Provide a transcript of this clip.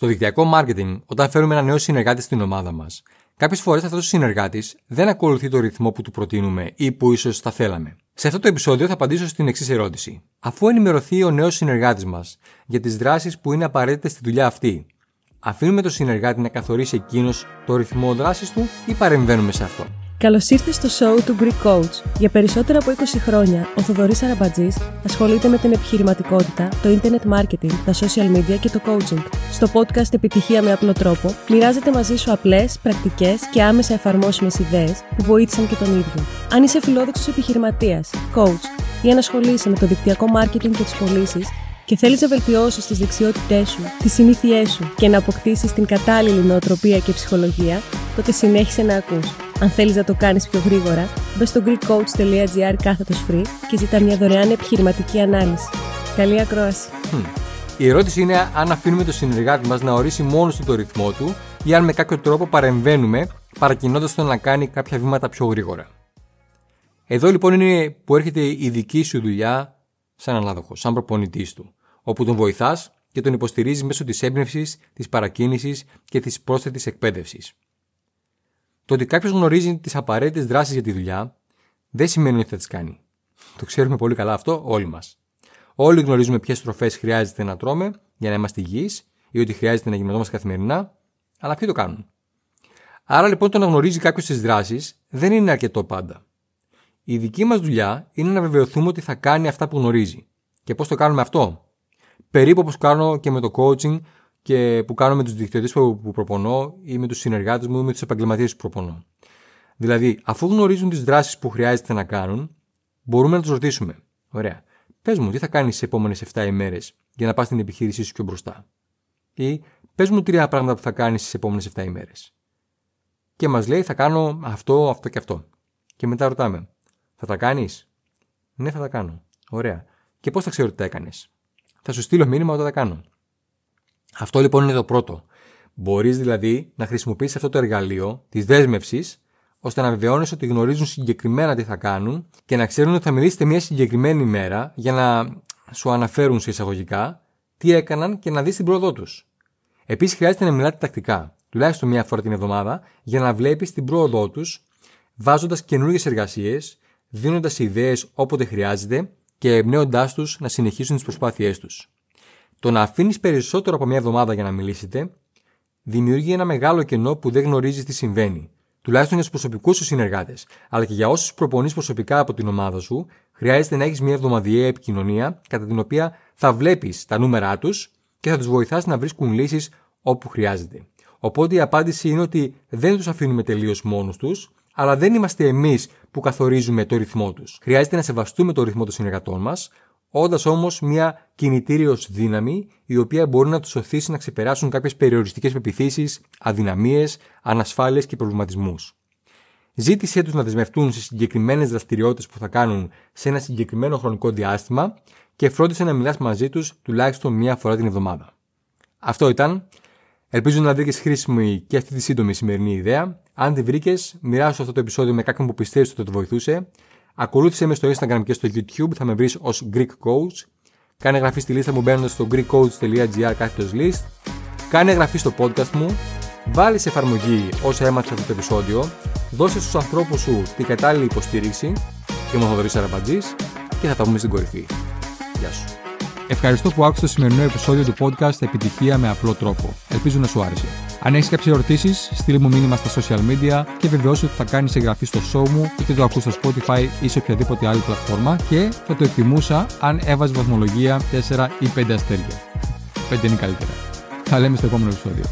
Στο δικτυακό marketing, όταν φέρουμε ένα νέο συνεργάτη στην ομάδα μας, κάποιες φορές αυτός ο συνεργάτης δεν ακολουθεί το ρυθμό που του προτείνουμε ή που ίσως θα θέλαμε. Σε αυτό το επεισόδιο θα απαντήσω στην εξής ερώτηση. Αφού ενημερωθεί ο νέος συνεργάτης μας για τις δράσεις που είναι απαραίτητες στη δουλειά αυτή, αφήνουμε το συνεργάτη να καθορίσει εκείνος το ρυθμό δράσης του ή παρεμβαίνουμε σε αυτό; Καλώς ήρθες στο show του Greek Coach. Για περισσότερα από 20 χρόνια, ο Θοδωρής Αραμπατζής ασχολείται με την επιχειρηματικότητα, το internet marketing, τα social media και το coaching. Στο podcast Επιτυχία με απλό τρόπο, μοιράζεται μαζί σου απλές, πρακτικές και άμεσα εφαρμόσιμες ιδέες που βοήθησαν και τον ίδιο. Αν είσαι φιλόδοξος επιχειρηματίας, coach ή ανασχολείσαι με το δικτυακό marketing και τις πωλήσεις, και θέλεις να βελτιώσεις τις δεξιότητές σου, τις συνήθειές σου και να αποκτήσεις την κατάλληλη νοοτροπία και ψυχολογία, τότε συνέχισε να ακούς. Αν θέλεις να το κάνεις πιο γρήγορα, μπες στο greekcoach.gr κάθετος free και ζητά μια δωρεάν επιχειρηματική ανάλυση. Καλή ακρόαση. Η ερώτηση είναι αν αφήνουμε το συνεργάτη μας να ορίσει μόνος του το ρυθμό του ή αν με κάποιο τρόπο παρεμβαίνουμε, παρακινώντας τον να κάνει κάποια βήματα πιο γρήγορα. Εδώ λοιπόν είναι που έρχεται η δική σου δουλειά σαν ανάδοχος, σαν προπονητής του όπου τον βοηθάς και τον υποστηρίζεις μέσω της έμπνευσης, της παρακίνησης και της πρόσθετης εκπαίδευσης. Το ότι κάποιος γνωρίζει τις απαραίτητες δράσεις για τη δουλειά δεν σημαίνει ότι θα τις κάνει. Το ξέρουμε πολύ καλά αυτό όλοι μας. Όλοι γνωρίζουμε ποιες τροφέ χρειάζεται να τρώμε για να είμαστε υγιείς ή ότι χρειάζεται να γυμναζόμαστε καθημερινά, αλλά ποιοι το κάνουν. Άρα λοιπόν το να γνωρίζει κάποιος τις δράσεις δεν είναι αρκετό πάντα. Η δική μας δουλειά είναι να βεβαιωθούμε ότι θα κάνει αυτά που γνωρίζει. Και πώς το κάνουμε αυτό, περίπου όπως κάνω και με το coaching και που κάνω με τους δικτυωτές που προπονώ ή με τους συνεργάτες μου ή με τους επαγγελματίες που προπονώ. Δηλαδή, αφού γνωρίζουν τις δράσεις που χρειάζεται να κάνουν, μπορούμε να τους ρωτήσουμε. Ωραία. Πες μου, τι θα κάνεις τι επόμενες 7 ημέρες για να πας την επιχείρησή σου πιο μπροστά. Ή πες μου τρία πράγματα που θα κάνεις τι επόμενες 7 ημέρες. Και μας λέει, θα κάνω αυτό, αυτό και αυτό. Και μετά ρωτάμε, θα τα κάνεις; Ναι, θα τα κάνω. Ωραία. Και πώς θα ξέρω ότι τα έκανες; Θα σου στείλω μήνυμα όταν τα κάνω. Αυτό λοιπόν είναι το πρώτο. Μπορείς δηλαδή να χρησιμοποιήσει αυτό το εργαλείο της δέσμευσης ώστε να βεβαιώνεις ότι γνωρίζουν συγκεκριμένα τι θα κάνουν και να ξέρουν ότι θα μιλήσετε μια συγκεκριμένη ημέρα για να σου αναφέρουν σε εισαγωγικά τι έκαναν και να δεις την πρόοδό τους. Επίσης, χρειάζεται να μιλάτε τακτικά, τουλάχιστον μία φορά την εβδομάδα, για να βλέπεις την πρόοδό τους, βάζοντας καινούργιες εργασίες, δίνοντας ιδέες όποτε χρειάζεται και εμπνέοντάς τους να συνεχίσουν τις προσπάθειές τους. Το να αφήνεις περισσότερο από μια εβδομάδα για να μιλήσετε δημιουργεί ένα μεγάλο κενό που δεν γνωρίζεις τι συμβαίνει. Τουλάχιστον για τους προσωπικούς σου συνεργάτες, αλλά και για όσους προπονείς προσωπικά από την ομάδα σου, χρειάζεται να έχεις μια εβδομαδιαία επικοινωνία κατά την οποία θα βλέπεις τα νούμερά τους και θα τους βοηθάς να βρίσκουν λύσεις όπου χρειάζεται. Οπότε η απάντηση είναι ότι δεν τους αφήνουμε τελείως μόνους τους, αλλά δεν είμαστε εμείς που καθορίζουμε το ρυθμό τους. Χρειάζεται να σεβαστούμε το ρυθμό των συνεργατών μας, όντας όμως μια κινητήριος δύναμη η οποία μπορεί να τους οθήσει να ξεπεράσουν κάποιες περιοριστικές πεπιθήσεις, αδυναμίες, ανασφάλειες και προβληματισμούς. Ζήτησέ τους να δεσμευτούν σε συγκεκριμένες δραστηριότητες που θα κάνουν σε ένα συγκεκριμένο χρονικό διάστημα και φρόντισε να μιλάς μαζί τους τουλάχιστον μία φορά την εβδομάδα. Αυτό ήταν. Ελπίζω να βρήκες χρήσιμη και αυτή τη σύντομη σημερινή ιδέα. Αν τη βρήκες, μοιράσου αυτό το επεισόδιο με κάποιον που πιστεύει ότι το βοηθούσε. Ακολούθησε μες στο Instagram και στο YouTube, θα με βρεις ως Greek Coach. Κάνε εγγραφή στη λίστα μου μπαίνοντας στο greekcoach.gr κάθετος list. Κάνε εγγραφή στο podcast μου. Βάλεις σε εφαρμογή όσα έμαθες αυτό το επεισόδιο. Δώσε στους ανθρώπους σου την κατάλληλη υποστήριξη. Είμαι ο Θοδωρή Αραμπατζή και θα τα πούμε στην κορυφή. Γεια σου. Ευχαριστώ που άκουσες το σημερινό επεισόδιο του podcast Επιτυχία με απλό τρόπο. Ελπίζω να σου άρεσε. Αν έχεις κάποιες ερωτήσεις, στείλ μου μήνυμα στα social media και βεβαιώσου ότι θα κάνεις εγγραφή στο show μου είτε το ακούς στο Spotify ή σε οποιαδήποτε άλλη πλατφόρμα και θα το εκτιμούσα αν έβαζες βαθμολογία 4 ή 5 αστέρια. 5 είναι καλύτερα. Θα λέμε στο επόμενο επεισόδιο.